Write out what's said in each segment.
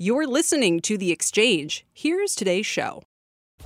You're listening to The Exchange. Here's today's show.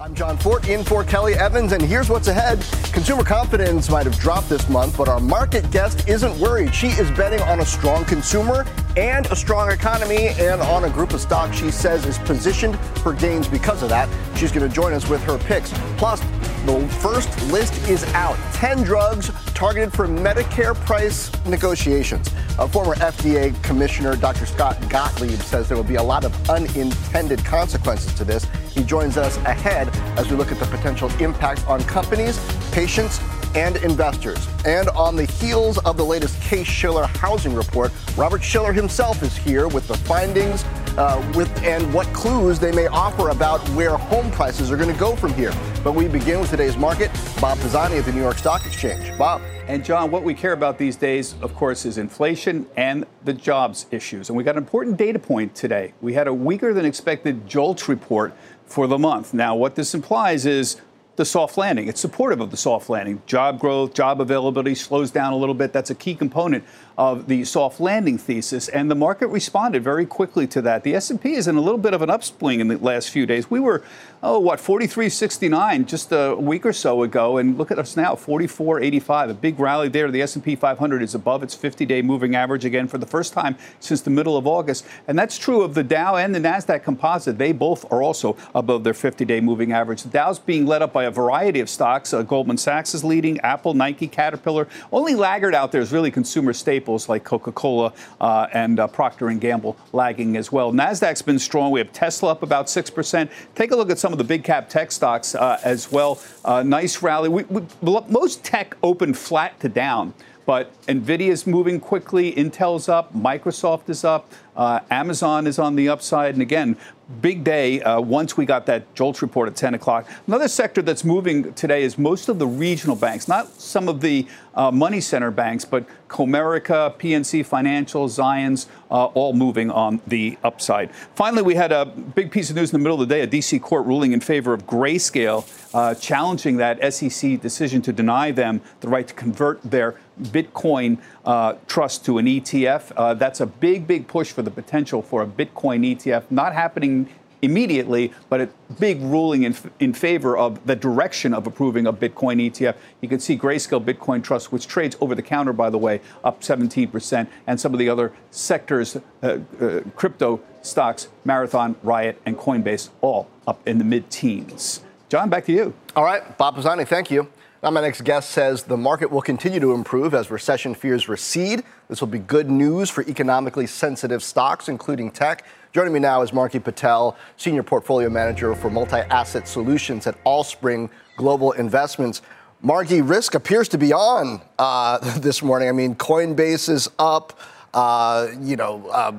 I'm John Fortt in for Kelly Evans, and here's what's ahead. Consumer confidence might have dropped this month, but our market guest isn't worried. She is betting on a strong consumer and a strong economy, and on a group of stocks she says is positioned for gains because of that. She's going to join us with her picks. Plus, the first list is out 10 drugs targeted for Medicare price negotiations. A former FDA commissioner, Dr. Scott Gottlieb, says there will be a lot of unintended consequences to this. He joins us ahead as we look at the potential impact on companies, patients, and investors. And on the heels of the latest Case Shiller housing report, Robert Shiller himself is here with the findings uh, with and what clues they may offer about where home prices are going to go from here. But we begin with today's market. Bob Pisani at the New York Stock Exchange. Bob. And John, what we care about these days, of course, is inflation and the jobs issues. And we got an important data point today. We had a weaker than expected JOLTS report for the month. Now, what this implies is the soft landing. It's supportive of the soft landing. Job growth, job availability slows down a little bit. That's a key component of the soft landing thesis, and the market responded very quickly to that. The S&P is in a little bit of an upswing in the last few days. We were, oh, what, 43.69 just a week or so ago, and look at us now, 44.85. A big rally there. The S&P 500 is above its 50-day moving average again for the first time since the middle of August, and that's true of the Dow and the Nasdaq Composite. They both are also above their 50-day moving average. The Dow's being led up by a variety of stocks. Uh, Goldman Sachs is leading, Apple, Nike, Caterpillar. Only laggard out there is really consumer staples staples like Coca-Cola uh, and uh, Procter and Gamble lagging as well. Nasdaq's been strong. We have Tesla up about six percent. Take a look at some of the big cap tech stocks uh, as well. Uh, nice rally. We, we, most tech opened flat to down. But Nvidia is moving quickly. Intel's up. Microsoft is up. Uh, Amazon is on the upside. And again, big day uh, once we got that JOLTS report at 10 o'clock. Another sector that's moving today is most of the regional banks, not some of the uh, money center banks, but Comerica, PNC Financial, Zions, uh, all moving on the upside. Finally, we had a big piece of news in the middle of the day a D.C. court ruling in favor of Grayscale, uh, challenging that SEC decision to deny them the right to convert their Bitcoin uh, trust to an ETF. Uh, that's a big, big push for the potential for a Bitcoin ETF. Not happening immediately, but a big ruling in, in favor of the direction of approving a Bitcoin ETF. You can see Grayscale Bitcoin Trust, which trades over the counter, by the way, up 17%, and some of the other sectors, uh, uh, crypto stocks, Marathon, Riot, and Coinbase, all up in the mid teens. John, back to you. All right, Bob Pisani, thank you. Now, my next guest says the market will continue to improve as recession fears recede. This will be good news for economically sensitive stocks, including tech. Joining me now is Margie Patel, Senior Portfolio Manager for Multi Asset Solutions at Allspring Global Investments. Margie, risk appears to be on uh, this morning. I mean, Coinbase is up. Uh, you know, uh,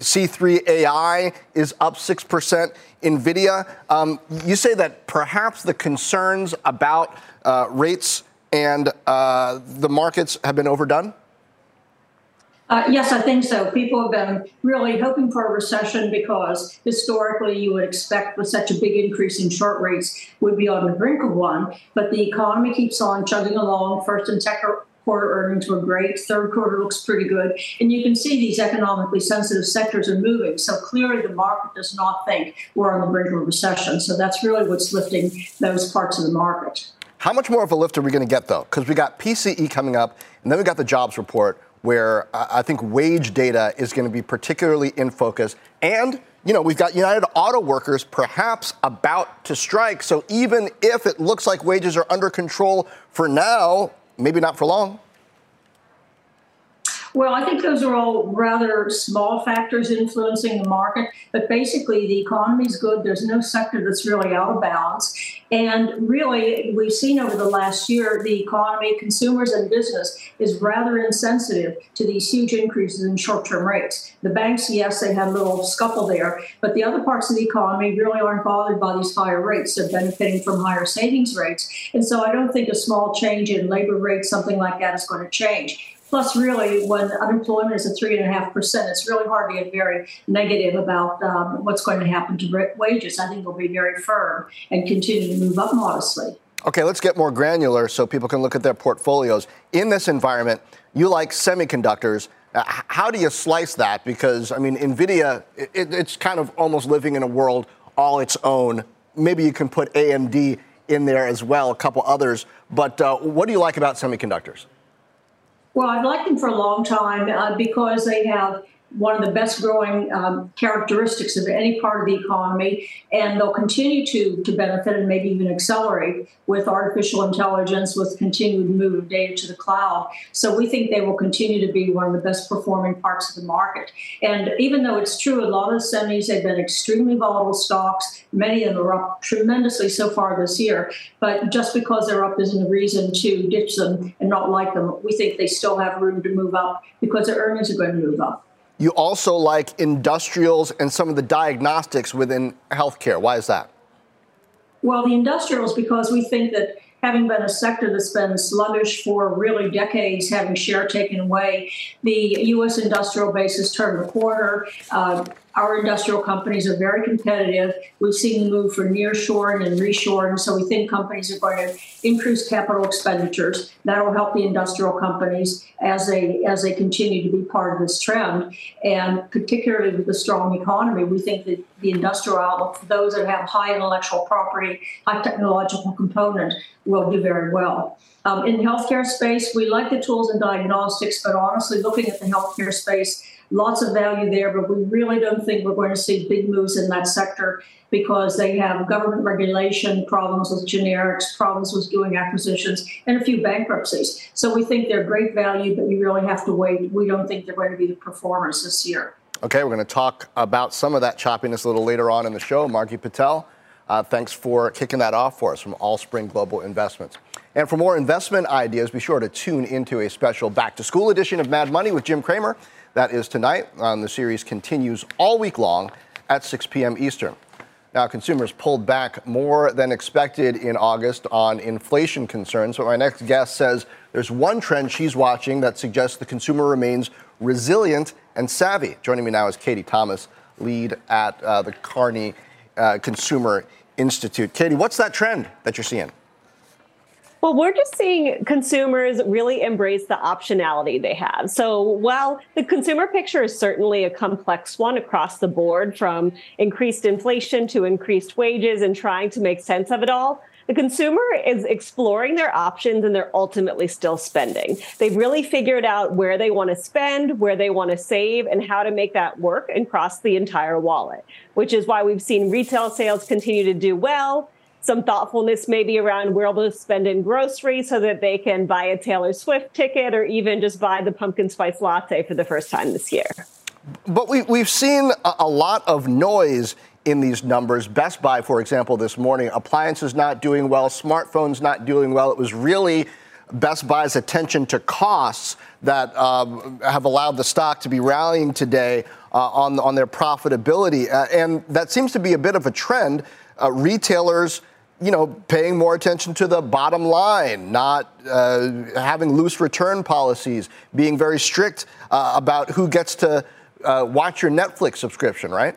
C3 AI is up 6%. NVIDIA, um, you say that perhaps the concerns about uh, rates and uh, the markets have been overdone? Uh, yes, I think so. People have been really hoping for a recession because historically you would expect with such a big increase in short rates would be on the brink of one. But the economy keeps on chugging along. First and second quarter earnings were great. Third quarter looks pretty good. And you can see these economically sensitive sectors are moving. So clearly the market does not think we're on the brink of a recession. So that's really what's lifting those parts of the market. How much more of a lift are we going to get, though? Because we got PCE coming up, and then we got the jobs report, where uh, I think wage data is going to be particularly in focus. And, you know, we've got United Auto Workers perhaps about to strike. So even if it looks like wages are under control for now, maybe not for long. Well, I think those are all rather small factors influencing the market. But basically, the economy is good. There's no sector that's really out of balance. And really, we've seen over the last year the economy, consumers, and business is rather insensitive to these huge increases in short term rates. The banks, yes, they had a little scuffle there, but the other parts of the economy really aren't bothered by these higher rates. They're benefiting from higher savings rates. And so I don't think a small change in labor rates, something like that, is going to change. Plus, really, when unemployment is at three and a half percent, it's really hard to get very negative about um, what's going to happen to wages. I think they'll be very firm and continue to move up modestly. Okay, let's get more granular so people can look at their portfolios. In this environment, you like semiconductors. Uh, how do you slice that? Because, I mean, NVIDIA, it, it's kind of almost living in a world all its own. Maybe you can put AMD in there as well, a couple others. But uh, what do you like about semiconductors? Well, I've liked them for a long time uh, because they have one of the best growing um, characteristics of any part of the economy, and they'll continue to, to benefit and maybe even accelerate with artificial intelligence, with continued move of data to the cloud. So we think they will continue to be one of the best performing parts of the market. And even though it's true, a lot of the semis have been extremely volatile stocks. Many of them are up tremendously so far this year. But just because they're up isn't a reason to ditch them and not like them. We think they still have room to move up because their earnings are going to move up. You also like industrials and some of the diagnostics within healthcare. Why is that? Well, the industrials, because we think that having been a sector that's been sluggish for really decades, having share taken away, the U.S. industrial base has turned the corner. Uh, our industrial companies are very competitive. We've seen the move for nearshoring and reshoring, so we think companies are going to increase capital expenditures. That will help the industrial companies as they as they continue to be part of this trend. And particularly with the strong economy, we think that the industrial outlook for those that have high intellectual property, high technological component, will do very well. Um, in the healthcare space, we like the tools and diagnostics, but honestly, looking at the healthcare space lots of value there, but we really don't think we're going to see big moves in that sector because they have government regulation, problems with generics, problems with doing acquisitions, and a few bankruptcies. So we think they're great value, but you really have to wait. We don't think they're going to be the performers this year. Okay, we're going to talk about some of that choppiness a little later on in the show. Margie Patel, uh, thanks for kicking that off for us from Allspring Global Investments. And for more investment ideas, be sure to tune into a special back to school edition of Mad Money with Jim Cramer. That is tonight. Um, the series continues all week long at 6 p.m. Eastern. Now, consumers pulled back more than expected in August on inflation concerns. But my next guest says there's one trend she's watching that suggests the consumer remains resilient and savvy. Joining me now is Katie Thomas, lead at uh, the Kearney uh, Consumer Institute. Katie, what's that trend that you're seeing? Well, we're just seeing consumers really embrace the optionality they have. So, while the consumer picture is certainly a complex one across the board, from increased inflation to increased wages and trying to make sense of it all, the consumer is exploring their options and they're ultimately still spending. They've really figured out where they want to spend, where they want to save, and how to make that work across the entire wallet, which is why we've seen retail sales continue to do well some thoughtfulness maybe around where they'll spend in groceries so that they can buy a Taylor Swift ticket or even just buy the pumpkin spice latte for the first time this year. But we, we've seen a, lot of noise in these numbers. Best Buy, for example, this morning, appliances not doing well, smartphones not doing well. It was really Best Buy's attention to costs that um, have allowed the stock to be rallying today uh, on, on their profitability. Uh, and that seems to be a bit of a trend. Uh, retailers you know, paying more attention to the bottom line, not uh, having loose return policies, being very strict uh, about who gets to uh, watch your Netflix subscription, right?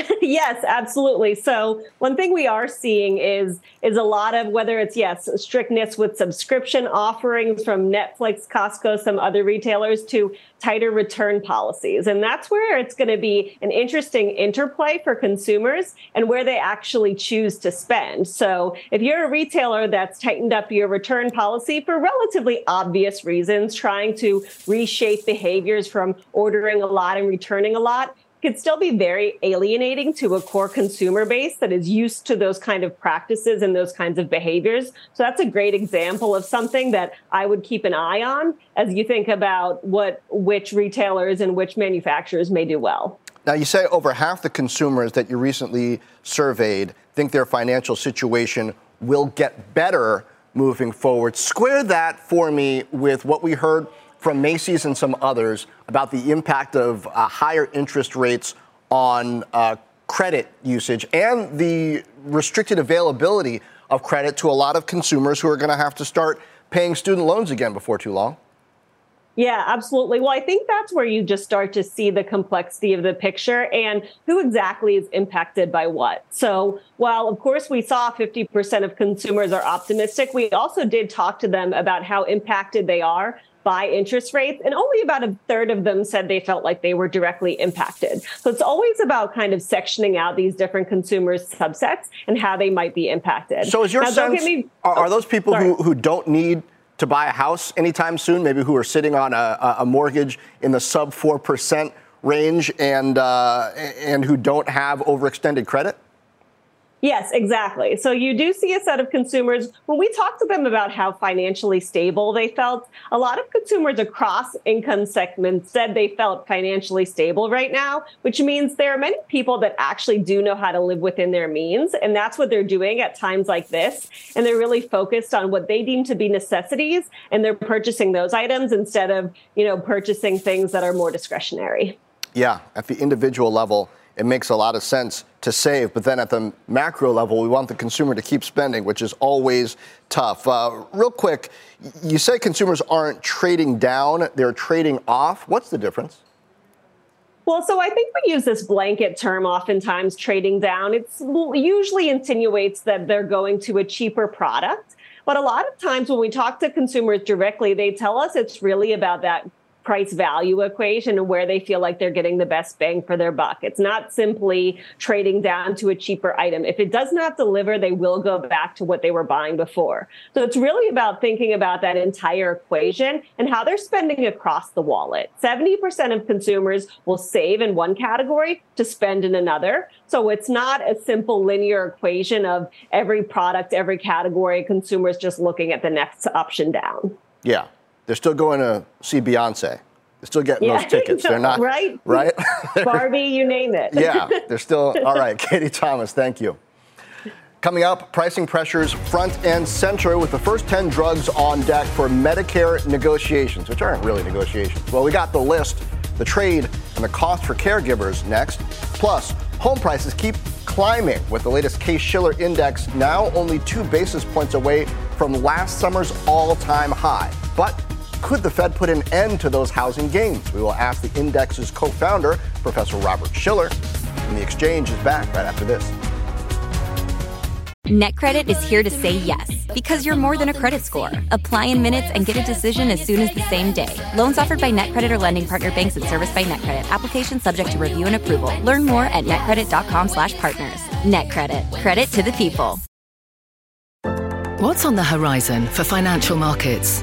yes, absolutely. So one thing we are seeing is is a lot of whether it's yes strictness with subscription offerings from Netflix, Costco, some other retailers to tighter return policies, and that's where it's going to be an interesting interplay for consumers and where they actually choose to spend. So if you're a retailer that's tightened up your return policy for relatively obvious reasons, trying to reshape behaviors from ordering a lot and returning a lot could still be very alienating to a core consumer base that is used to those kind of practices and those kinds of behaviors. So that's a great example of something that I would keep an eye on as you think about what which retailers and which manufacturers may do well. Now, you say over half the consumers that you recently surveyed think their financial situation will get better moving forward. Square that for me with what we heard from Macy's and some others about the impact of uh, higher interest rates on uh, credit usage and the restricted availability of credit to a lot of consumers who are going to have to start paying student loans again before too long. Yeah, absolutely. Well, I think that's where you just start to see the complexity of the picture and who exactly is impacted by what. So, while of course we saw 50% of consumers are optimistic, we also did talk to them about how impacted they are by interest rates, and only about a third of them said they felt like they were directly impacted. So it's always about kind of sectioning out these different consumers subsets and how they might be impacted. So is your now, sense me, are, are, those people who, who don't need to buy a house anytime soon, maybe who are sitting on a, a mortgage in the sub 4% range and, uh, and who don't have overextended credit? Yes, exactly. So you do see a set of consumers. When we talked to them about how financially stable they felt, a lot of consumers across income segments said they felt financially stable right now, which means there are many people that actually do know how to live within their means. And that's what they're doing at times like this. And they're really focused on what they deem to be necessities and they're purchasing those items instead of, you know, purchasing things that are more discretionary. Yeah, at the individual level it makes a lot of sense to save. But then at the macro level, we want the consumer to keep spending, which is always tough. Uh, real quick, you say consumers aren't trading down, they're trading off. What's the difference? Well, so I think we use this blanket term oftentimes trading down. It usually insinuates that they're going to a cheaper product. But a lot of times when we talk to consumers directly, they tell us it's really about that price value equation and where they feel like they're getting the best bang for their buck. It's not simply trading down to a cheaper item. If it does not deliver, they will go back to what they were buying before. So it's really about thinking about that entire equation and how they're spending across the wallet. 70% of consumers will save in one category to spend in another. So it's not a simple linear equation of every product, every category, consumers just looking at the next option down. Yeah. They're still going to see Beyonce. They're still getting yeah, those tickets. They're not right. Right. Barbie, you name it. yeah, they're still all right. Katie Thomas, thank you. Coming up, pricing pressures front and center with the first 10 drugs on deck for Medicare negotiations, which aren't really negotiations. Well, we got the list, the trade, and the cost for caregivers next. Plus, home prices keep climbing with the latest Case Shiller index now only two basis points away from last summer's all time high. But could the Fed put an end to those housing gains? We will ask the index's co founder, Professor Robert Shiller. And the exchange is back right after this. NetCredit is here to say yes because you're more than a credit score. Apply in minutes and get a decision as soon as the same day. Loans offered by NetCredit or lending partner banks and serviced by NetCredit. Application subject to review and approval. Learn more at netcredit.com/partners. NetCredit. Credit to the people. What's on the horizon for financial markets?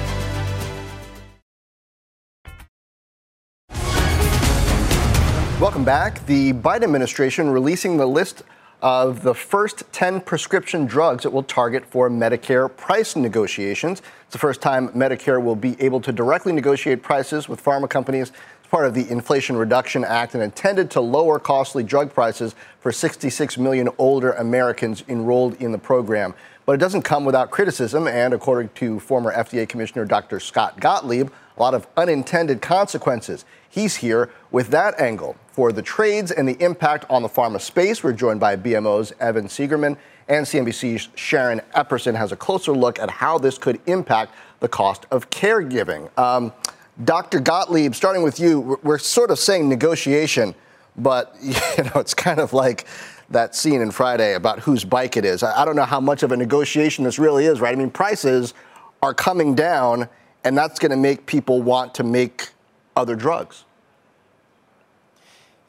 Welcome back. The Biden administration releasing the list of the first 10 prescription drugs it will target for Medicare price negotiations. It's the first time Medicare will be able to directly negotiate prices with pharma companies It's part of the Inflation Reduction Act and intended to lower costly drug prices for 66 million older Americans enrolled in the program. But it doesn't come without criticism, and according to former FDA Commissioner Dr. Scott Gottlieb, a lot of unintended consequences. He's here with that angle. For the trades and the impact on the pharma space, we're joined by BMO's Evan Seigerman and CNBC's Sharon Epperson has a closer look at how this could impact the cost of caregiving. Um, Dr. Gottlieb, starting with you, we're sort of saying negotiation, but you know it's kind of like that scene in Friday about whose bike it is. I don't know how much of a negotiation this really is, right? I mean, prices are coming down, and that's going to make people want to make other drugs.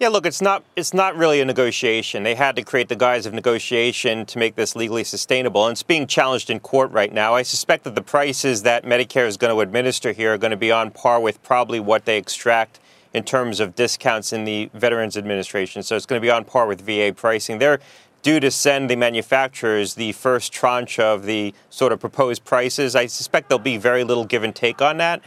Yeah, look, it's not it's not really a negotiation. They had to create the guise of negotiation to make this legally sustainable, and it's being challenged in court right now. I suspect that the prices that Medicare is going to administer here are going to be on par with probably what they extract in terms of discounts in the Veterans Administration. So it's going to be on par with VA pricing. They're due to send the manufacturers the first tranche of the sort of proposed prices. I suspect there'll be very little give and take on that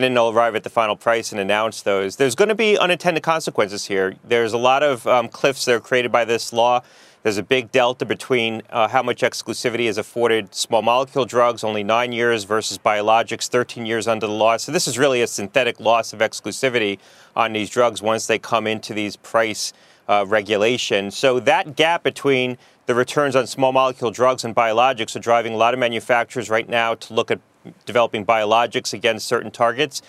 and then they'll arrive at the final price and announce those. There's going to be unintended consequences here. There's a lot of um, cliffs that are created by this law. There's a big delta between uh, how much exclusivity is afforded small molecule drugs, only nine years, versus biologics, 13 years under the law. So this is really a synthetic loss of exclusivity on these drugs once they come into these price uh, regulations. So that gap between the returns on small molecule drugs and biologics are driving a lot of manufacturers right now to look at developing biologics against certain targets,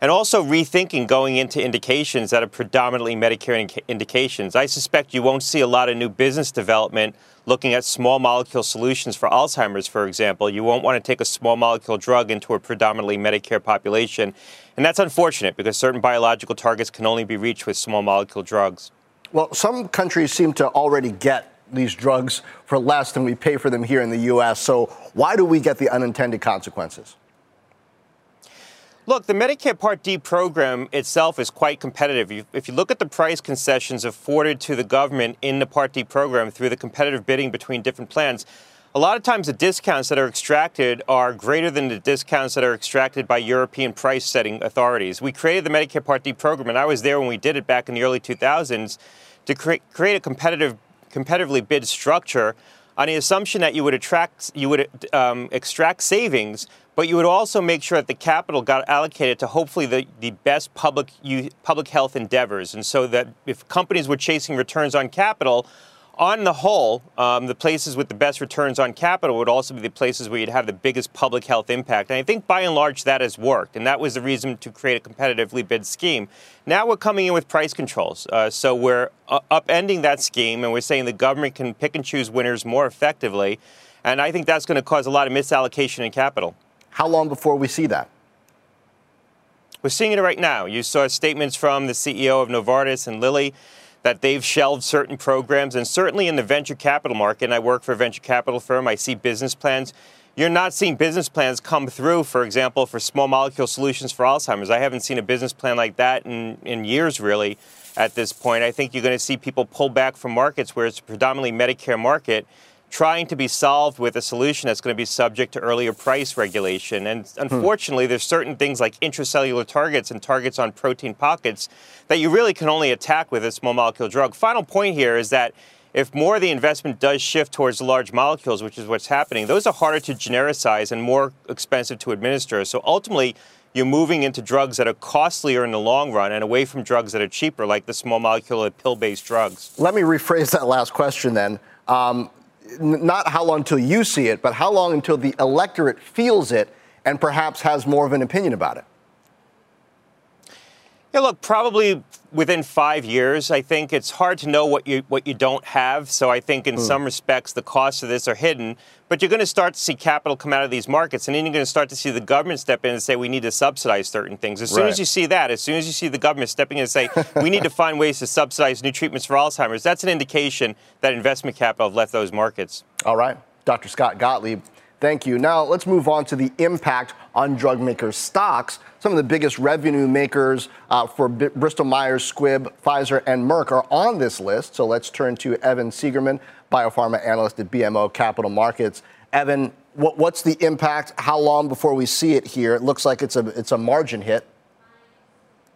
and also rethinking going into indications that are predominantly Medicare indications. I suspect you won't see a lot of new business development looking at small molecule solutions for Alzheimer's, for example. You won't want to take a small molecule drug into a predominantly Medicare population. And that's unfortunate because certain biological targets can only be reached with small molecule drugs. Well, some countries seem to already get these drugs for less than we pay for them here in the U.S. So why do we get the unintended consequences? Look, the Medicare Part D program itself is quite competitive. If you look at the price concessions afforded to the government in the Part D program through the competitive bidding between different plans, a lot of times the discounts that are extracted are greater than the discounts that are extracted by European price setting authorities. We created the Medicare Part D program, and I was there when we did it back in the early 2000s to cre- create a competitive competitively bid structure on the assumption that you would attract, you would um, extract savings, but you would also make sure that the capital got allocated to hopefully the, the best public public health endeavors, and so that if companies were chasing returns on capital, on the whole, um, the places with the best returns on capital would also be the places where you'd have the biggest public health impact. And I think by and large that has worked, and that was the reason to create a competitively bid scheme. Now we're coming in with price controls. Uh, so we're uh, upending that scheme, and we're saying the government can pick and choose winners more effectively. And I think that's going to cause a lot of misallocation in capital. How long before we see that? We're seeing it right now. You saw statements from the CEO of Novartis and Lilly that they've shelved certain programs. And certainly in the venture capital market, and I work for a venture capital firm, I see business plans. You're not seeing business plans come through, for example, for small molecule solutions for Alzheimer's. I haven't seen a business plan like that in, in years, really, at this point. I think you're going to see people pull back from markets where it's predominantly Medicare market trying to be solved with a solution that's going to be subject to earlier price regulation. And hmm. unfortunately, hmm. there's certain things like intracellular targets and targets on protein pockets that you really can only attack with a small molecule drug. Final point here is that if more of the investment does shift towards the large molecules, which is what's happening, those are harder to genericize and more expensive to administer. So ultimately, you're moving into drugs that are costlier in the long run and away from drugs that are cheaper, like the small molecule pill based drugs. Let me rephrase that last question then. Um, not how long until you see it, but how long until the electorate feels it and perhaps has more of an opinion about it? Yeah, look, probably within five years. I think it's hard to know what you what you don't have. So I think in mm. some respects the costs of this are hidden. But you're going to start to see capital come out of these markets, and then you're going to start to see the government step in and say we need to subsidize certain things. As soon right. as you see that, as soon as you see the government stepping in and say we need to find ways to subsidize new treatments for Alzheimer's, that's an indication that investment capital have left those markets. All right, Dr. Scott Gottlieb. Thank you. Now let's move on to the impact on drug makers' stocks. Some of the biggest revenue makers uh, for B- Bristol Myers Squibb, Pfizer, and Merck are on this list. So let's turn to Evan Seigerman, biopharma analyst at BMO Capital Markets. Evan, what, what's the impact? How long before we see it here? It looks like it's a it's a margin hit.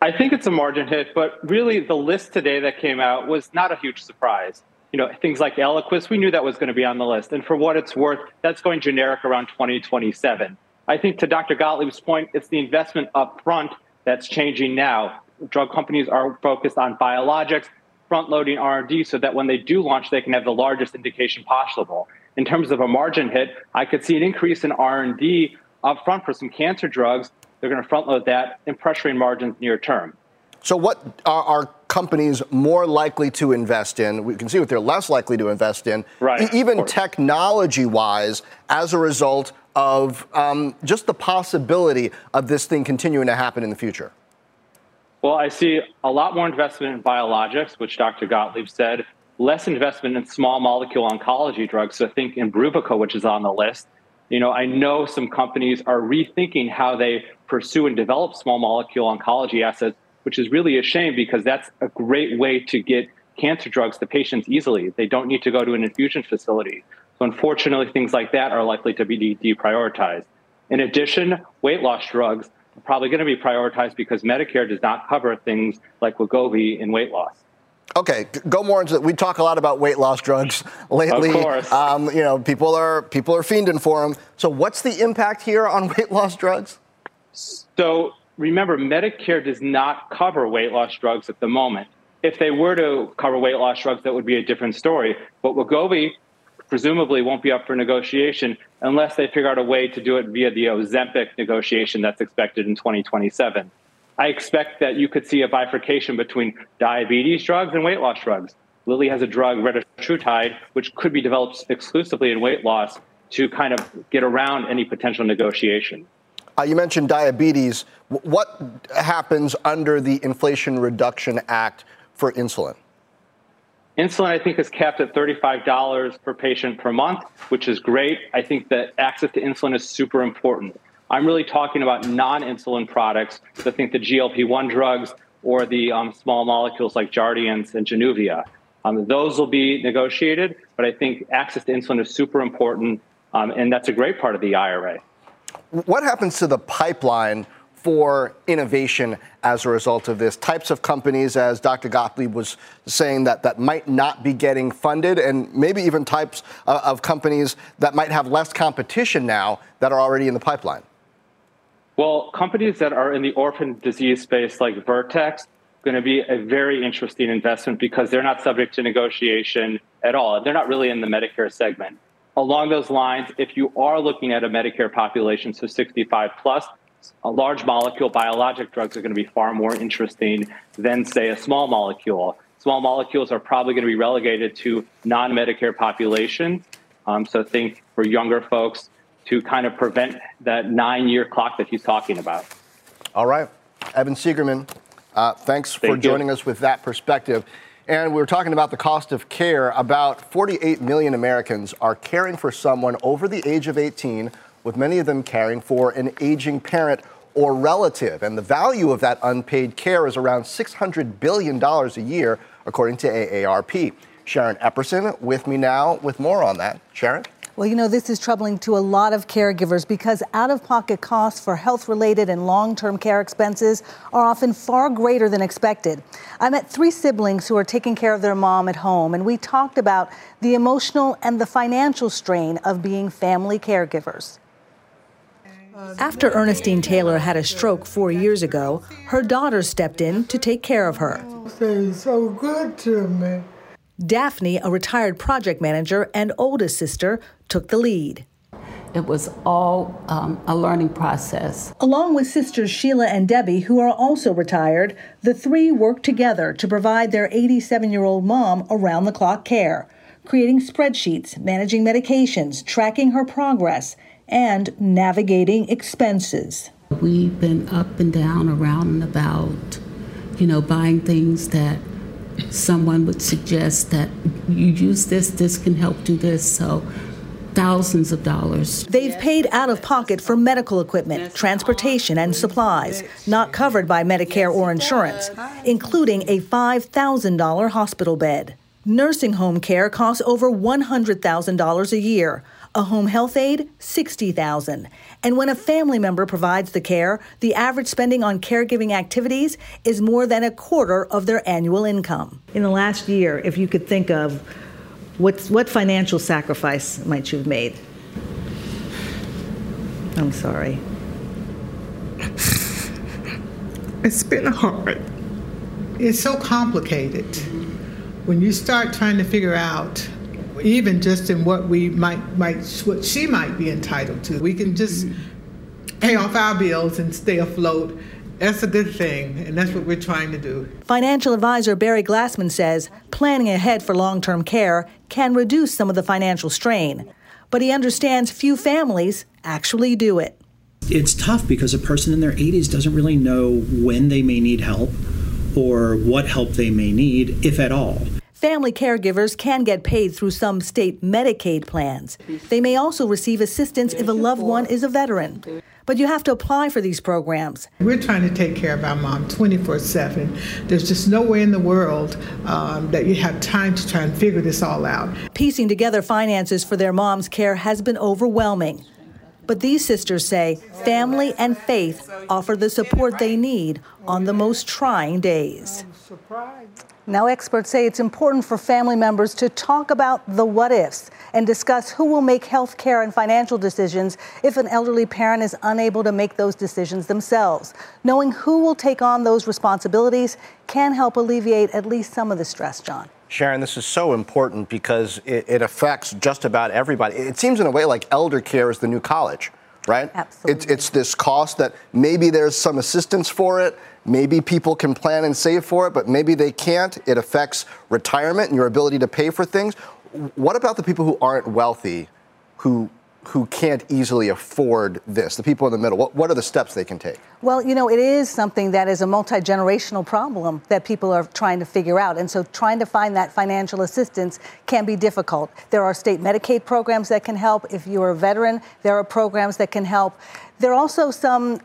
I think it's a margin hit, but really the list today that came out was not a huge surprise you know, things like Eliquis, we knew that was going to be on the list. And for what it's worth, that's going generic around 2027. I think to Dr. Gottlieb's point, it's the investment up front that's changing now. Drug companies are focused on biologics, front loading R&D so that when they do launch, they can have the largest indication possible. In terms of a margin hit, I could see an increase in R&D up front for some cancer drugs. They're going to front load that and pressuring margins near term. So, what are, are, companies more likely to invest in? We can see what they're less likely to invest in, right, even technology wise, as a result of um, just the possibility of this thing continuing to happen in the future. Well, I see a lot more investment in biologics, which Dr. Gottlieb said, less investment in small molecule oncology drugs. So I think Imbruvica, which is on the list. You know, I know some companies are rethinking how they pursue and develop small molecule oncology assets, which is really a shame because that's a great way to get cancer drugs to patients easily. They don't need to go to an infusion facility. So unfortunately, things like that are likely to be deprioritized. In addition, weight loss drugs are probably going to be prioritized because Medicare does not cover things like Wegovy in weight loss. Okay, go more into. It. We talk a lot about weight loss drugs lately. Of course. Um, you know, people are people are fiending for them. So, what's the impact here on weight loss drugs? So, remember, Medicare does not cover weight loss drugs at the moment. If they were to cover weight loss drugs, that would be a different story. But Wegovy presumably won't be up for negotiation unless they figure out a way to do it via the Ozempic negotiation that's expected in 2027. I expect that you could see a bifurcation between diabetes drugs and weight loss drugs. Lilly has a drug, retatrutide, which could be developed exclusively in weight loss to kind of get around any potential negotiation. Uh, you mentioned diabetes. What happens under the Inflation Reduction Act for insulin? Insulin, I think, is capped at $35 per patient per month, which is great. I think that access to insulin is super important. I'm really talking about non-insulin products. So think the GLP-1 drugs or the um, small molecules like Jardiance and Januvia. Um, those will be negotiated, but I think access to insulin is super important, um, and that's a great part of the IRA. What happens to the pipeline for innovation as a result of this? Types of companies, as Dr. Gottlieb was saying, that, that might not be getting funded, and maybe even types of, of companies that might have less competition now that are already in the pipeline. Well, companies that are in the orphan disease space like Vertex going to be a very interesting investment because they're not subject to negotiation at all. They're not really in the Medicare segment. Along those lines, if you are looking at a Medicare population, so 65 plus, a large molecule biologic drugs are going to be far more interesting than, say, a small molecule. Small molecules are probably going to be relegated to non Medicare populations. Um, so think for younger folks, to kind of prevent that nine year clock that he's talking about. All right. Evan Seigerman, uh, thanks Thank for joining us with that perspective. And we were talking about the cost of care. About 48 million Americans are caring for someone over the age of 18, with many of them caring for an aging parent or relative. And the value of that unpaid care is around $600 billion a year, according to AARP. Sharon Epperson with me now with more on that. Sharon? Well, you know, this is troubling to a lot of caregivers because out of pocket costs for health related and long term care expenses are often far greater than expected. I met three siblings who are taking care of their mom at home, and we talked about the emotional and the financial strain of being family caregivers. After Ernestine Taylor had a stroke four years ago, her daughter stepped in to take care of her. so good to me. Daphne, a retired project manager and oldest sister, took the lead. It was all um, a learning process. Along with sisters Sheila and Debbie, who are also retired, the three worked together to provide their 87 year old mom around the clock care, creating spreadsheets, managing medications, tracking her progress, and navigating expenses. We've been up and down, around and about, you know, buying things that someone would suggest that you use this, this can help do this. So thousands of dollars. They've paid out of pocket for medical equipment, transportation, and supplies not covered by Medicare or insurance, including a $5,000 hospital bed. Nursing home care costs over $100,000 a year a home health aide 60,000. And when a family member provides the care, the average spending on caregiving activities is more than a quarter of their annual income. In the last year, if you could think of what's, what financial sacrifice might you have made? I'm sorry. It's been hard. It's so complicated. When you start trying to figure out even just in what we might might what she might be entitled to. We can just mm-hmm. pay off our bills and stay afloat. That's a good thing, and that's what we're trying to do. Financial advisor Barry Glassman says planning ahead for long term care can reduce some of the financial strain, but he understands few families actually do it. It's tough because a person in their 80s doesn't really know when they may need help or what help they may need, if at all. Family caregivers can get paid through some state Medicaid plans. They may also receive assistance if a loved one is a veteran. But you have to apply for these programs. We're trying to take care of our mom 24 7. There's just no way in the world um, that you have time to try and figure this all out. Piecing together finances for their mom's care has been overwhelming. But these sisters say family and faith offer the support they need on the most trying days. Now, experts say it's important for family members to talk about the what ifs and discuss who will make health care and financial decisions if an elderly parent is unable to make those decisions themselves. Knowing who will take on those responsibilities can help alleviate at least some of the stress, John. Sharon, this is so important because it, it, affects just about everybody. It seems in a way like elder care is the new college, right? Absolutely. It's, it's this cost that maybe there's some assistance for it, Maybe people can plan and save for it, but maybe they can't. It affects retirement and your ability to pay for things. What about the people who aren't wealthy, who who can't easily afford this, the people in the middle? What, what are the steps they can take? Well, you know, it is something that is a multi generational problem that people are trying to figure out. And so trying to find that financial assistance can be difficult. There are state Medicaid programs that can help. If you're a veteran, there are programs that can help. There are also some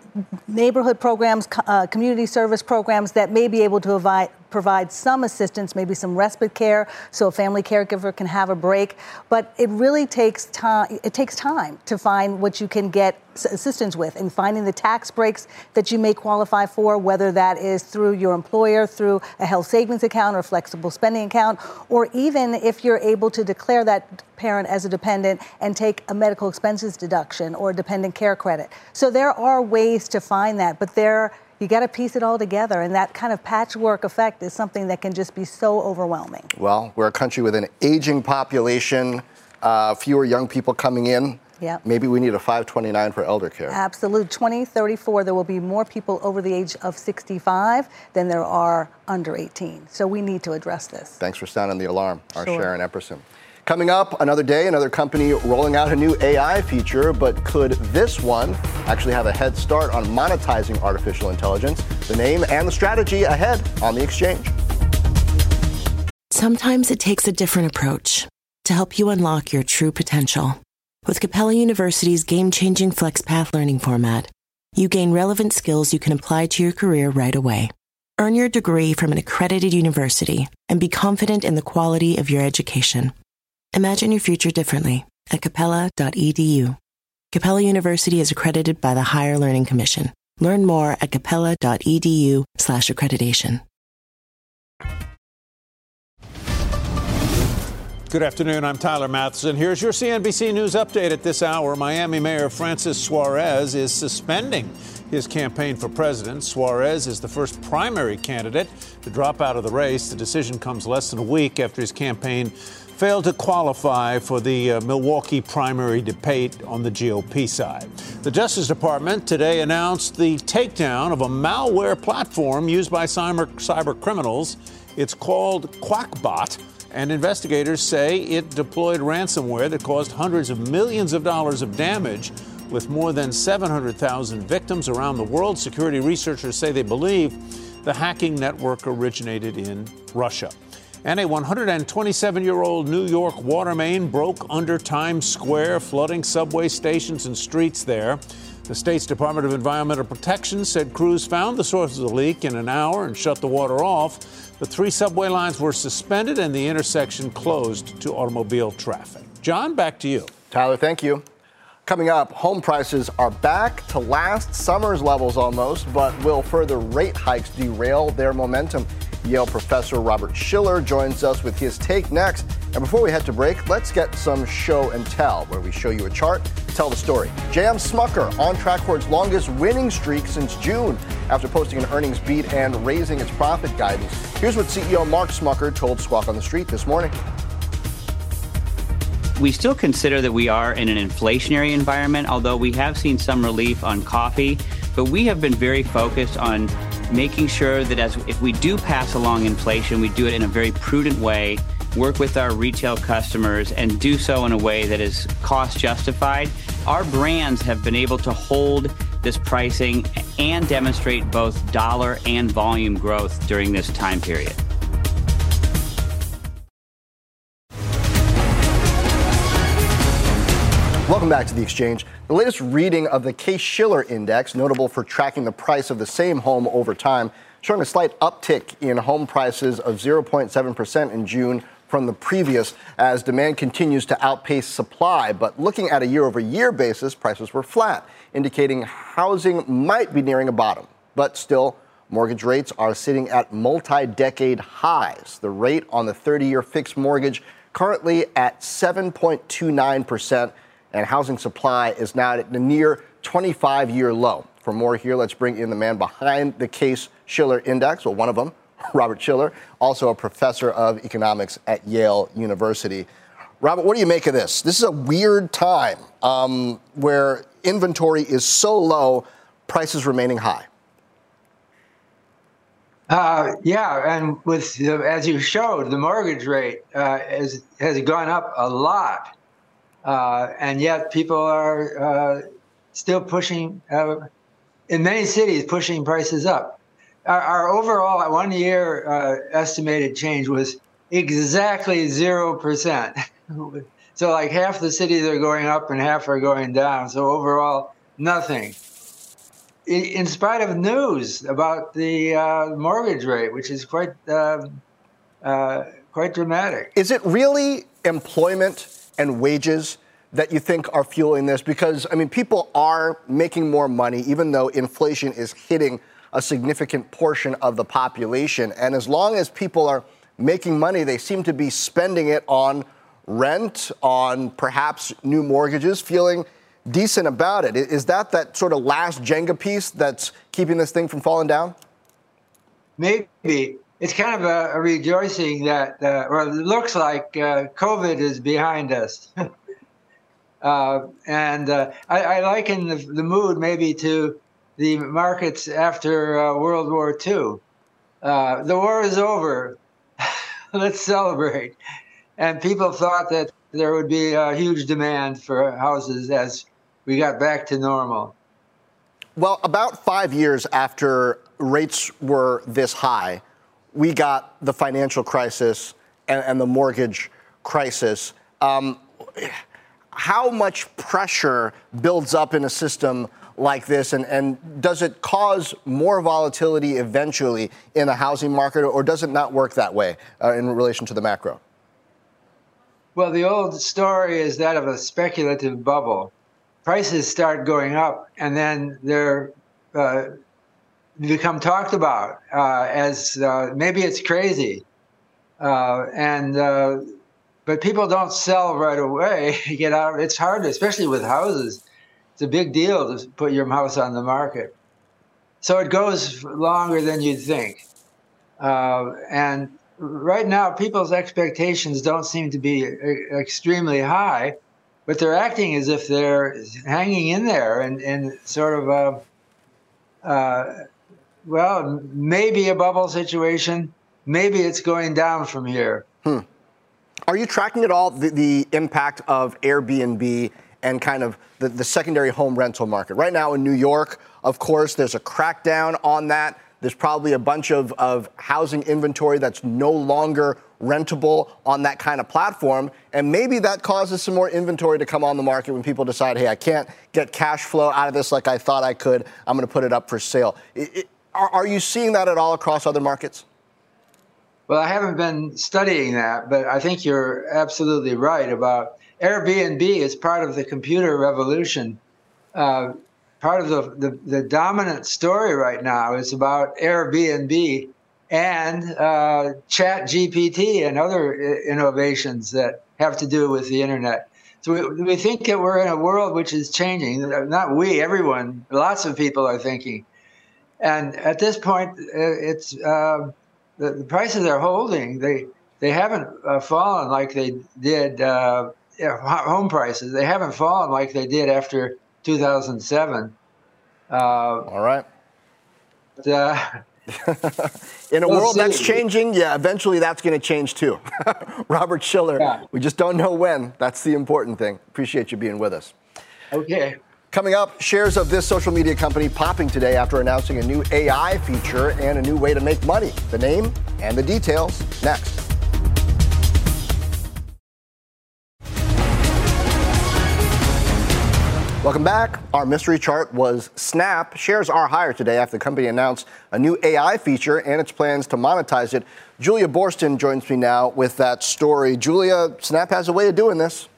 neighborhood programs, uh, community service programs that may be able to provide, provide some assistance, maybe some respite care, so a family caregiver can have a break. But it really takes time. It takes time to find what you can get assistance with and finding the tax breaks that you may qualify for, whether that is through your employer, through a health savings account or flexible spending account, or even if you're able to declare that parent as a dependent and take a medical expenses deduction or a dependent care credit. So there are ways to find that, but there you got to piece it all together. And that kind of patchwork effect is something that can just be so overwhelming. Well, we're a country with an aging population, uh, fewer young people coming in. Yep. Maybe we need a 529 for elder care. Absolutely. 2034, there will be more people over the age of 65 than there are under 18. So we need to address this. Thanks for sounding the alarm, our Sure. Sharon Epperson. Coming up, another day, another company rolling out a new AI feature, but could this one actually have a head start on monetizing artificial intelligence? The name and the strategy ahead on the exchange. Sometimes it takes a different approach to help you unlock your true potential. With Capella University's game changing FlexPath learning format, you gain relevant skills you can apply to your career right away. Earn your degree from an accredited university and be confident in the quality of your education. Imagine your future differently at capella.edu. Capella University is accredited by the Higher Learning Commission. Learn more at capella.edu/slash accreditation. Good afternoon. I'm Tyler Mathisen. Here's your CNBC News update at this hour. Miami Mayor Francis Suarez is suspending his campaign for president. Suarez is the first primary candidate to drop out of the race. The decision comes less than a week after his campaign failed to qualify for the uh, Milwaukee primary debate on the GOP side. The Justice Department today announced the takedown of a malware platform used by cyber, cyber criminals. It's called Qakbot and investigators say it deployed ransomware that caused hundreds of millions of dollars of damage with more than 700,000 victims around the world. Security researchers say they believe the hacking network originated in Russia. And a 127 year old New York water main broke under Times Square, flooding subway stations and streets there. The state's Department of Environmental Protection said crews found the source of the leak in an hour and shut the water off. The three subway lines were suspended and the intersection closed to automobile traffic. John, back to you. Tyler, thank you. Coming up, home prices are back to last summer's levels almost, but will further rate hikes derail their momentum? Yale professor Robert Shiller joins us with his take next. And before we head to break, let's get some show and tell, where we show you a chart, tell the story. JM Smucker on track for its longest winning streak since June after posting an earnings beat and raising its profit guidance. Here's what CEO Mark Smucker told Squawk on the Street this morning. We still consider that we are in an inflationary environment, although we have seen some relief on coffee. But we have been very focused on making sure that as if we do pass along inflation, we do it in a very prudent way, work with our retail customers, and do so in a way that is cost justified. Our brands have been able to hold this pricing and demonstrate both dollar and volume growth during this time period. Welcome back to the exchange. The latest reading of the Case Shiller Index, notable for tracking the price of the same home over time, showing a slight uptick in home prices of 0.7% in June from the previous as demand continues to outpace supply. But looking at a year over year basis, prices were flat, indicating housing might be nearing a bottom. But still, mortgage rates are sitting at multi decade highs. The rate on the 30 year fixed mortgage currently at 7.29% and housing supply is now at a near 25 year low. For more here, let's bring in the man behind the Case Shiller Index, well, one of them, Robert Shiller, also a professor of economics at Yale University. Robert, what do you make of this? This is a weird time um, where inventory is so low, prices remaining high. Uh, yeah, and with as you showed, the mortgage rate uh, has has gone up a lot. Uh, and yet people are uh, still pushing, uh, in many cities, pushing prices up. Our, our overall one year uh, estimated change was exactly 0%. so, like half the cities are going up and half are going down. So, overall, nothing. In, in spite of news about the uh, mortgage rate, which is quite, um, uh, quite dramatic. Is it really employment? And wages that you think are fueling this? Because, I mean, people are making more money, even though inflation is hitting a significant portion of the population. And as long as people are making money, they seem to be spending it on rent, on perhaps new mortgages, feeling decent about it. Is that that sort of last Jenga piece that's keeping this thing from falling down? Maybe it's kind of a, a rejoicing that, uh, it looks like uh, COVID is behind us. uh, and uh, I, I, liken the, the, mood maybe to the markets after uh, World War II. Uh, the war is over. Let's celebrate. And people thought that there would be a huge demand for houses as we got back to normal. Well, about five years after rates were this high, we got the financial crisis and, and the mortgage crisis. Um, how much pressure builds up in a system like this, and, and does it cause more volatility eventually in the housing market, or does it not work that way uh, in relation to the macro? Well, the old story is that of a speculative bubble. Prices start going up, and then they're uh, become talked about uh, as uh, maybe it's crazy, uh, and uh, but people don't sell right away. get out. It's hard, especially with houses. It's a big deal to put your house on the market, so it goes longer than you'd think. Uh, and right now, people's expectations don't seem to be uh, extremely high, but they're acting as if they're hanging in there and, and sort of. Uh, well, maybe a bubble situation. Maybe it's going down from here. Hmm. Are you tracking at all the, the impact of Airbnb and kind of the, the secondary home rental market? Right now in New York, of course, there's a crackdown on that. There's probably a bunch of, of housing inventory that's no longer rentable on that kind of platform. And maybe that causes some more inventory to come on the market when people decide, hey, I can't get cash flow out of this like I thought I could. I'm going to put it up for sale. It, it, are, are you seeing that at all across other markets? Well, I haven't been studying that, but I think you're absolutely right about Airbnb is part of the computer revolution. Uh, part of the, the, the, dominant story right now is about Airbnb and uh, Chat GPT and other innovations that have to do with the internet. So we, we think that we're in a world which is changing. Not we, everyone, lots of people are thinking and at this point, it's uh, the, the, prices are holding. They they haven't uh, fallen like they did uh, home prices. They haven't fallen like they did after 2007. Uh, All right. But, uh, in a we'll world see. that's changing, yeah, eventually that's going to change too. Robert Shiller, yeah. we just don't know when. That's the important thing. Appreciate you being with us. Okay. Coming up, shares of this social media company popping today after announcing a new AI feature and a new way to make money. The name and the details next. Welcome back. Our mystery chart was Snap. Shares are higher today after the company announced a new AI feature and its plans to monetize it. Julia Boorstin joins me now with that story. Julia, Snap has a way of doing this.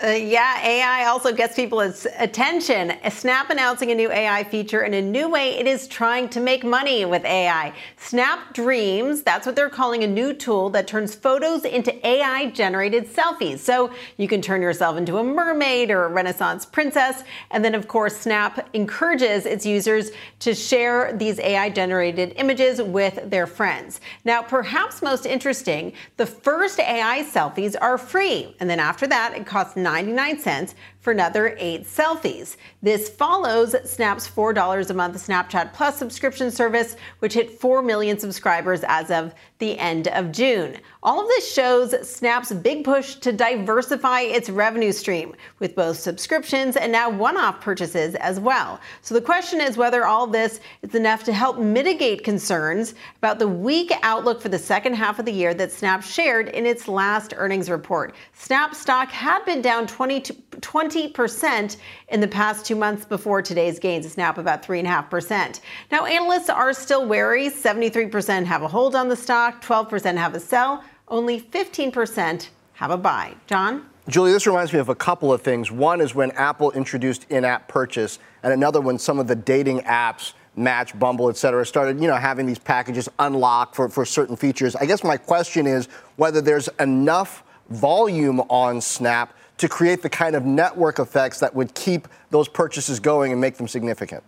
Uh, yeah, AI also gets people's attention. Snap announcing a new AI feature in a new way it is trying to make money with AI. Snap Dreams, that's what they're calling a new tool that turns photos into AI generated selfies. So you can turn yourself into a mermaid or a Renaissance princess. And then, of course, Snap encourages its users to share these AI generated images with their friends. Now, perhaps most interesting, the first AI selfies are free. And then after that, it costs 99 cents for another eight selfies. This follows Snap's $4 a month Snapchat Plus subscription service, which hit 4 million subscribers as of the end of June. All of this shows Snap's big push to diversify its revenue stream with both subscriptions and now one off purchases as well. So the question is whether all this is enough to help mitigate concerns about the weak outlook for the second half of the year that Snap shared in its last earnings report. Snap stock had been down 20 20% in the past two months before today's gains. It's now up about 3.5%. Now, analysts are still wary. 73% have a hold on the stock, 12% have a sell, only 15% have a buy. John? Julie, this reminds me of a couple of things. One is when Apple introduced in-app purchase, and another when some of the dating apps Match, Bumble, et cetera, started, you know, having these packages unlocked for, for certain features. I guess my question is whether there's enough volume on Snap to create the kind of network effects that would keep those purchases going and make them significant?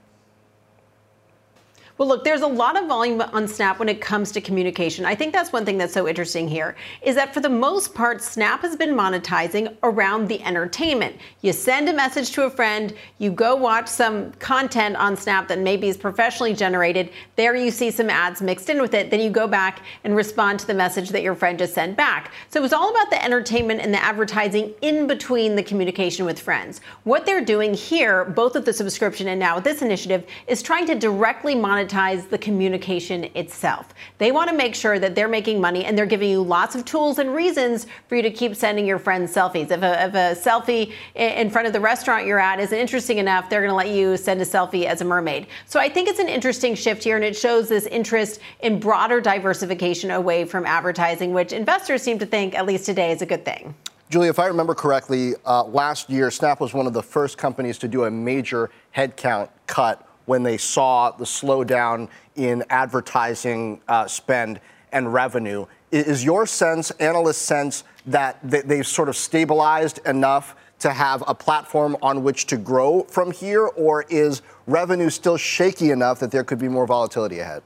Well, look, there's a lot of volume on Snap when it comes to communication. I think that's one thing that's so interesting here is that for the most part, Snap has been monetizing around the entertainment. You send a message to a friend, you go watch some content on Snap that maybe is professionally generated. There you see some ads mixed in with it. Then you go back and respond to the message that your friend just sent back. So it was all about the entertainment and the advertising in between the communication with friends. What they're doing here, both with the subscription and now with this initiative, is trying to directly monetize the communication itself. They want to make sure that they're making money and they're giving you lots of tools and reasons for you to keep sending your friends selfies. If a, if a selfie in front of the restaurant you're at isn't interesting enough, they're going to let you send a selfie as a mermaid. So I think it's an interesting shift here and it shows this interest in broader diversification away from advertising, which investors seem to think, at least today, is a good thing. Julia, if I remember correctly, uh, last year Snap was one of the first companies to do a major headcount cut when they saw the slowdown in advertising uh, spend and revenue. Is your sense, analyst sense, that they've sort of stabilized enough to have a platform on which to grow from here, or is revenue still shaky enough that there could be more volatility ahead?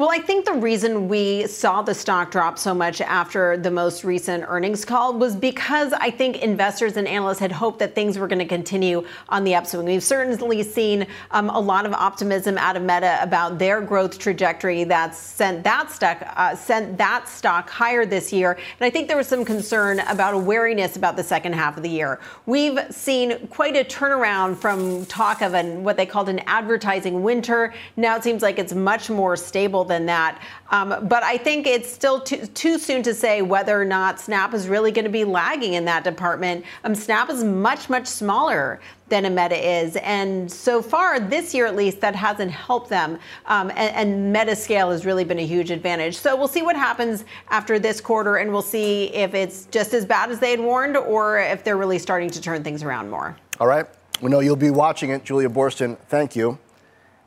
Well, I think the reason we saw the stock drop so much after the most recent earnings call was because I think investors and analysts had hoped that things were going to continue on the upswing. We've certainly seen um, a lot of optimism out of Meta about their growth trajectory that's sent that stock uh, sent that stock higher this year. And I think there was some concern about a wariness about the second half of the year. We've seen quite a turnaround from talk of an what they called an advertising winter. Now it seems like it's much more stable than that. Um, but I think it's still too, too, soon to say whether or not Snap is really going to be lagging in that department. Um, Snap is much, much smaller than a Meta is. And so far, this year at least, that hasn't helped them. Um, and, and, Meta scale has really been a huge advantage. So we'll see what happens after this quarter, and we'll see if it's just as bad as they had warned or if they're really starting to turn things around more. All right. We know you'll be watching it. Julia Boorstin, thank you.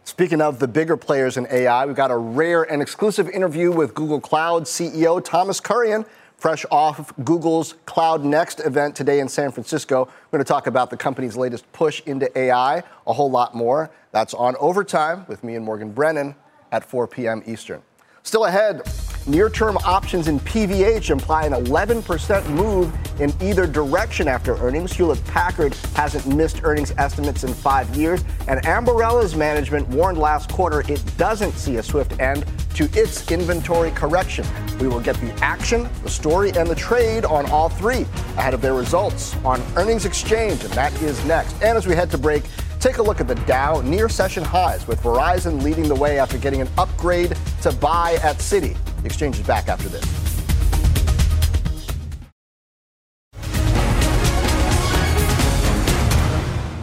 Speaking of the bigger players in AI, we've got a rare and exclusive interview with Google Cloud CEO Thomas Kurian, fresh off Google's Cloud Next event today in San Francisco. We're going to talk about the company's latest push into AI, a whole lot more. That's on Overtime with me and Morgan Brennan at 4 p.m. Eastern. Still ahead, near term options in PVH imply an 11% move in either direction after earnings. Hewlett Packard hasn't missed earnings estimates in five years, and Ambarella's management warned last quarter it doesn't see a swift end to its inventory correction. We will get the action, the story, and the trade on all three ahead of their results on Earnings Exchange, and that is next. And as we head to break, take a look at the Dow near session highs with Verizon leading the way after getting an upgrade to buy at Citi. Exchange is back after this.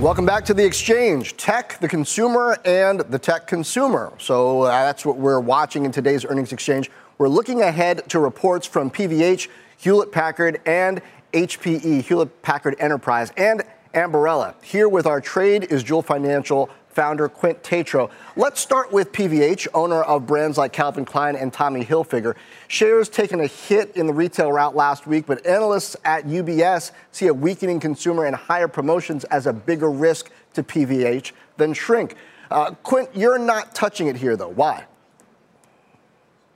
Welcome back to the exchange. Tech, the consumer, and the tech consumer. So uh, that's what we're watching in today's earnings exchange. We're looking ahead to reports from PVH, Hewlett Packard, and HPE, Hewlett Packard Enterprise, and Ambarella. Here with our trade is Joule Financial founder Quint Tatro. Let's start with PVH, owner of brands like Calvin Klein and Tommy Hilfiger. Shares taken a hit in the retail route last week, but analysts at UBS see a weakening consumer and higher promotions as a bigger risk to PVH than shrink. Uh, Quint, you're not touching it here, though. Why?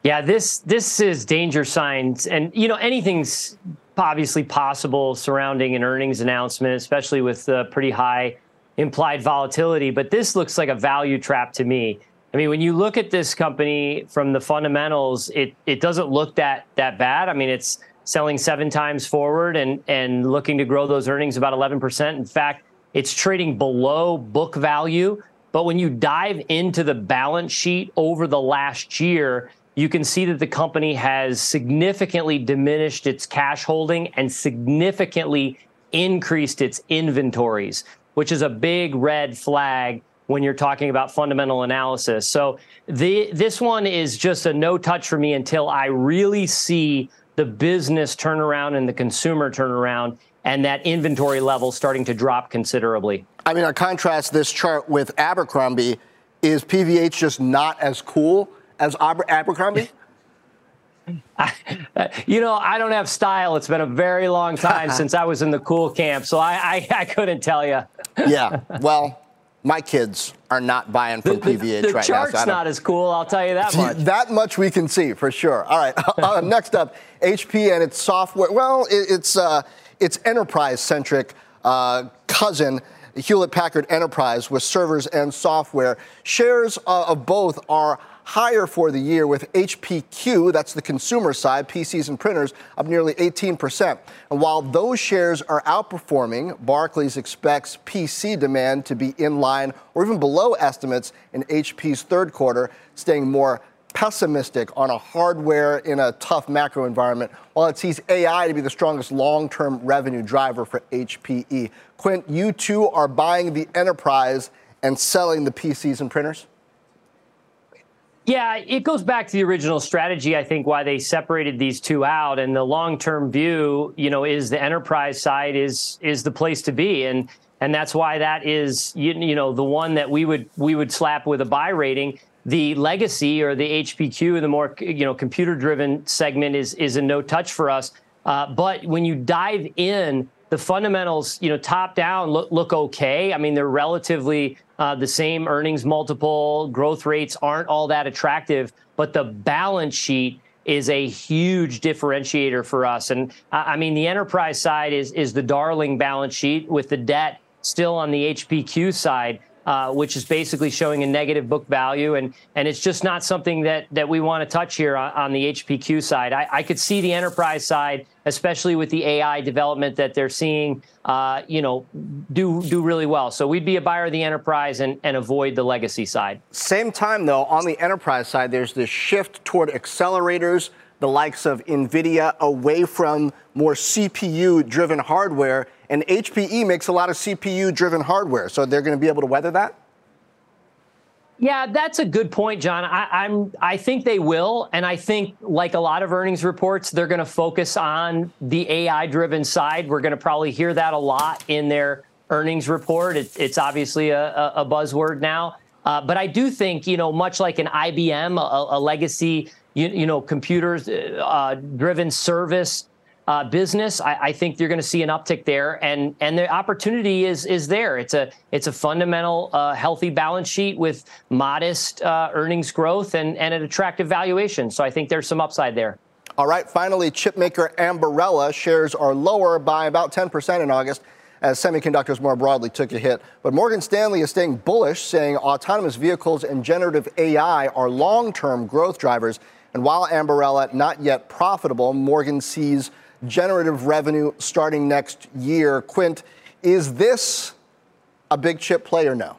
Yeah, this this is danger signs, and you know anything's obviously possible surrounding an earnings announcement, especially with pretty high implied volatility, but this looks like a value trap to me. I mean, when you look at this company from the fundamentals, it it doesn't look that that bad. I mean, it's selling seven times forward and and looking to grow those earnings about 11%. In fact, it's trading below book value. But when you dive into the balance sheet over the last year, you can see that the company has significantly diminished its cash holding and significantly increased its inventories which is a big red flag when you're talking about fundamental analysis. So the, this one is just a no touch for me until I really see the business turnaround and the consumer turnaround and that inventory level starting to drop considerably. I mean, I contrast this chart with Abercrombie. Is PVH just not as cool as Aber- Abercrombie? you know, I don't have style. It's been a very long time since I was in the cool camp, so I, I, I couldn't tell you. yeah, well, my kids are not buying from the, PVH the, the right now. The chart's not as cool, I'll tell you that much. That much we can see for sure. All right, uh, next up, HP and its software. Well, it, it's uh, its enterprise-centric uh, cousin. Hewlett Packard Enterprise with servers and software. Shares uh, of both are higher for the year with HPQ, that's the consumer side, PCs and printers, up nearly 18%. And while those shares are outperforming, Barclays expects PC demand to be in line or even below estimates in HP's third quarter, staying more pessimistic on a hardware in a tough macro environment, while it sees AI to be the strongest long term revenue driver for HPE. Quint, you too are buying the enterprise and selling the PCs and printers? Yeah, it goes back to the original strategy. I think why they separated these two out, and the long-term view, you know, is the enterprise side is is the place to be, and and that's why that is you, you know the one that we would we would slap with a buy rating. The legacy or the HPQ, the more you know computer-driven segment is is a no touch for us. Uh, but when you dive in the fundamentals, you know, top down look, look okay. I mean, they're relatively uh, the same earnings multiple, growth rates aren't all that attractive, but the balance sheet is a huge differentiator for us. And I mean, the enterprise side is is the darling balance sheet with the debt still on the HPQ side uh, which is basically showing a negative book value, and and it's just not something that that we want to touch here on, on the HPQ side. I, I, could see the enterprise side, especially with the AI development that they're seeing, uh, you know, do do really well. So we'd be a buyer of the enterprise and, and avoid the legacy side. Same time though, on the enterprise side, there's this shift toward accelerators the likes of NVIDIA away from more CPU driven hardware. And HPE makes a lot of CPU driven hardware. So they're going to be able to weather that? Yeah, that's a good point, John. I, am I think they will, and I think like a lot of earnings reports, they're going to focus on the AI-driven side. We're going to probably hear that a lot in their earnings report. It, it's obviously a, a buzzword now, uh, but I do think you know, much like an IBM, a, a legacy you, you know, computers uh, driven service uh, business, I, I, think you're going to see an uptick there, and and the opportunity is is there. It's a it's a fundamental uh, healthy balance sheet with modest uh, earnings growth and and an attractive valuation. So I think there's some upside there. All right. Finally, chipmaker Ambarella shares are lower by about 10% in August as semiconductors more broadly took a hit. But Morgan Stanley is staying bullish, saying autonomous vehicles and generative AI are long term growth drivers. And while Ambarella not yet profitable, Morgan sees generative revenue starting next year. Quint, is this a big chip play or no?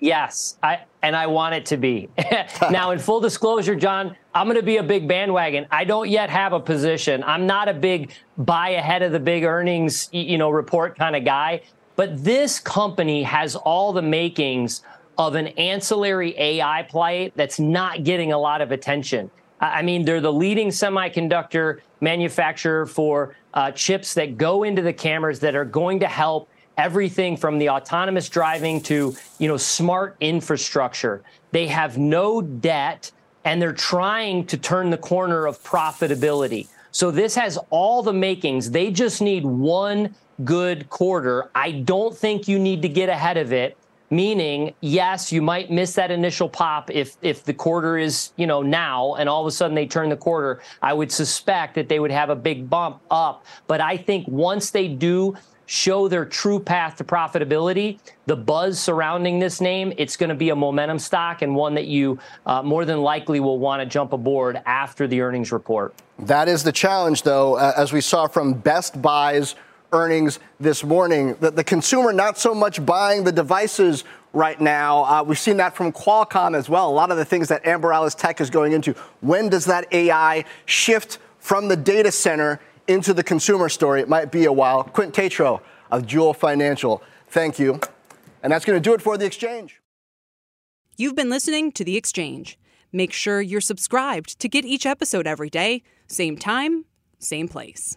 Yes, I and I want it to be. now, in full disclosure, John, I'm going to be a big bandwagon. I don't yet have a position. I'm not a big buy ahead of the big earnings, you know, report kind of guy. But this company has all the makings of an ancillary AI play that's not getting a lot of attention. I mean, they're the leading semiconductor manufacturer for uh, chips that go into the cameras that are going to help everything from the autonomous driving to you know smart infrastructure. They have no debt and they're trying to turn the corner of profitability. So this has all the makings. They just need one good quarter. I don't think you need to get ahead of it meaning yes you might miss that initial pop if if the quarter is you know now and all of a sudden they turn the quarter i would suspect that they would have a big bump up but i think once they do show their true path to profitability, the buzz surrounding this name, it's going to be a momentum stock and one that you uh, more than likely will want to jump aboard after the earnings report. That is the challenge, though, as we saw from Best Buy's earnings this morning. The, the consumer not so much buying the devices right now. Uh, we've seen that from Qualcomm as well. A lot of the things that Ambarella's tech is going into. When does that AI shift from the data center into the consumer story. It might be a while. Quint Tatro of Joule Financial, thank you. And that's going to do it for The Exchange. You've been listening to The Exchange. Make sure you're subscribed to get each episode every day, same time, same place.